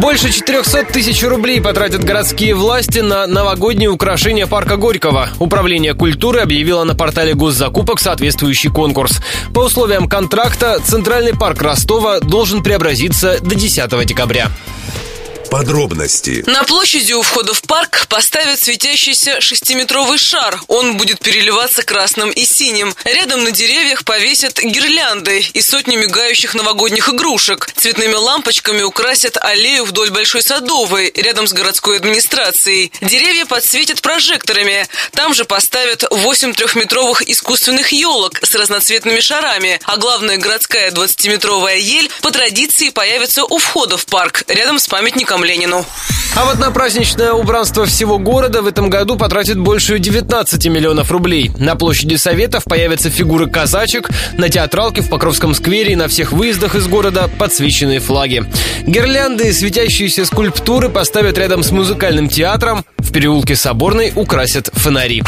Больше 400 тысяч рублей потратят городские власти на новогодние украшения парка Горького. Управление культуры объявило на портале госзакупок соответствующий конкурс. По условиям контракта Центральный парк Ростова должен преобразиться до 10 декабря. Подробности. На площади у входа в парк поставят светящийся шестиметровый шар. Он будет переливаться красным и синим. Рядом на деревьях повесят гирлянды и сотни мигающих новогодних игрушек. Цветными лампочками украсят аллею вдоль Большой Садовой, рядом с городской администрацией. Деревья подсветят прожекторами. Там же поставят 8 трехметровых искусственных елок с разноцветными шарами. А главная городская 20-метровая ель по традиции появится у входа в парк, рядом с памятником Ленину. А вот на праздничное убранство всего города в этом году потратят больше 19 миллионов рублей. На площади Советов появятся фигуры казачек, на театралке в Покровском сквере и на всех выездах из города подсвеченные флаги. Гирлянды и светящиеся скульптуры поставят рядом с музыкальным театром, в переулке Соборной украсят фонари.